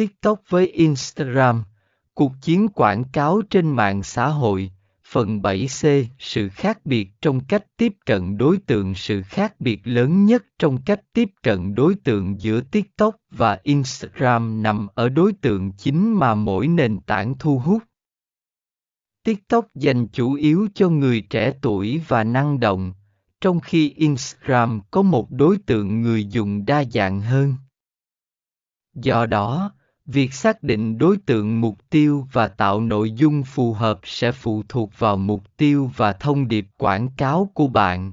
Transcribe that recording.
TikTok với Instagram, cuộc chiến quảng cáo trên mạng xã hội, phần 7C Sự khác biệt trong cách tiếp cận đối tượng Sự khác biệt lớn nhất trong cách tiếp cận đối tượng giữa TikTok và Instagram nằm ở đối tượng chính mà mỗi nền tảng thu hút. TikTok dành chủ yếu cho người trẻ tuổi và năng động, trong khi Instagram có một đối tượng người dùng đa dạng hơn. Do đó, việc xác định đối tượng mục tiêu và tạo nội dung phù hợp sẽ phụ thuộc vào mục tiêu và thông điệp quảng cáo của bạn.